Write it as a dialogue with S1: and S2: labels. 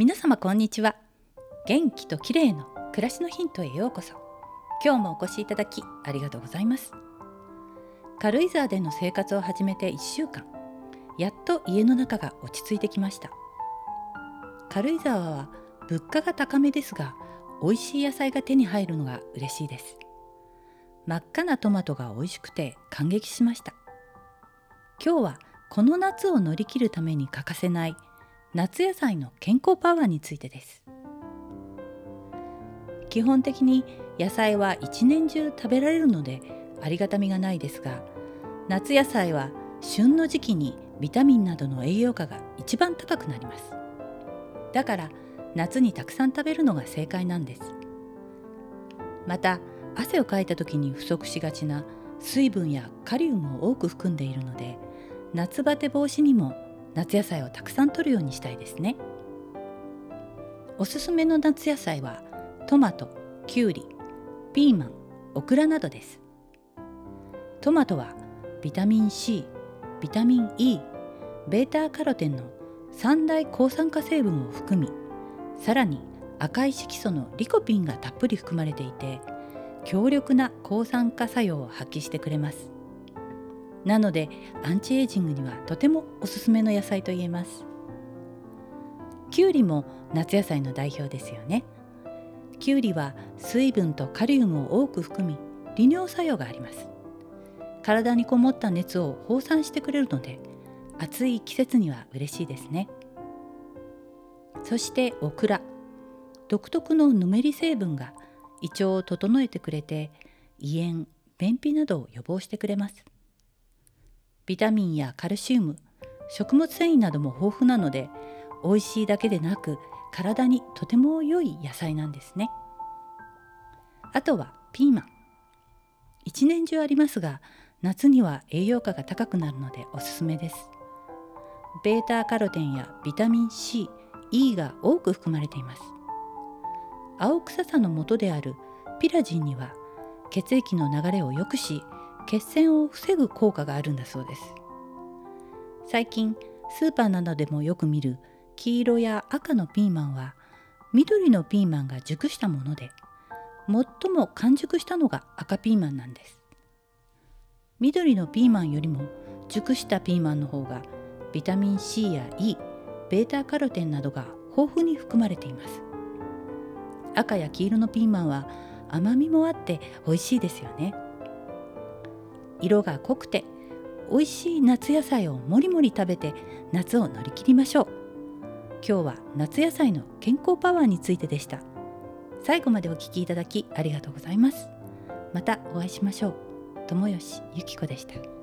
S1: 皆様こんにちは。元気と綺麗の暮らしのヒントへようこそ。今日もお越しいただきありがとうございます。軽井沢での生活を始めて1週間。やっと家の中が落ち着いてきました。軽井沢は物価が高めですが美味しい野菜が手に入るのが嬉しいです。真っ赤なトマトが美味しくて感激しました。今日はこの夏を乗り切るために欠かせない夏野菜の健康パワーについてです。基本的に野菜は一年中食べられるのでありがたみがないですが夏野菜は旬の時期にビタミンなどの栄養価が一番高くなります。だから夏にたくさん食べるのが正解なんです。また汗をかいた時に不足しがちな水分やカリウムを多く含んでいるので夏バテ防止にも夏野菜をたくさん摂るようにしたいですね。おすすめの夏野菜はトマト、キュウリ、ピーマン、オクラなどです。トマトはビタミン C、ビタミン E、ベータカロテンの三大抗酸化成分を含みさらに赤い色素のリコピンがたっぷり含まれていて強力な抗酸化作用を発揮してくれます。なのでアンチエイジングにはとてもおすすめの野菜と言えます。きゅうりも夏野菜の代表ですよね。きゅうりは水分とカリウムを多く含み利尿作用があります。体にこもった熱を放散してくれるので暑い季節には嬉しいですね。そしてオクラ。独特のぬめり成分が胃腸を整えてくれて胃炎便秘などを予防してくれます。ビタミンやカルシウム食物繊維なども豊富なので美味しいだけでなく体にとても良い野菜なんですね。あとはピーマン。一年中ありますが夏には栄養価が高くなるのでおすすめです。ベータカロテンやビタミン C、E が多く含まれています。青臭さの元であるピラジンには血液の流れを良くし血栓を防ぐ効果があるんだそうです。最近スーパーなどでもよく見る黄色や赤のピーマンは緑のピーマンが熟したもので最も完熟したのが赤ピーマンなんです。緑のピーマンよりも熟したピーマンの方がビタミン C や E ベータカロテンなどが豊富に含まれています。赤や黄色のピーマンは甘みもあって美味しいですよね。色が濃くて美味しい夏野菜をもりもり食べて夏を乗り切りましょう。今日は夏野菜の健康パワーについてでした。最後までお聞きいただきありがとうございます。またお会いしましょう。友吉ゆき子でした。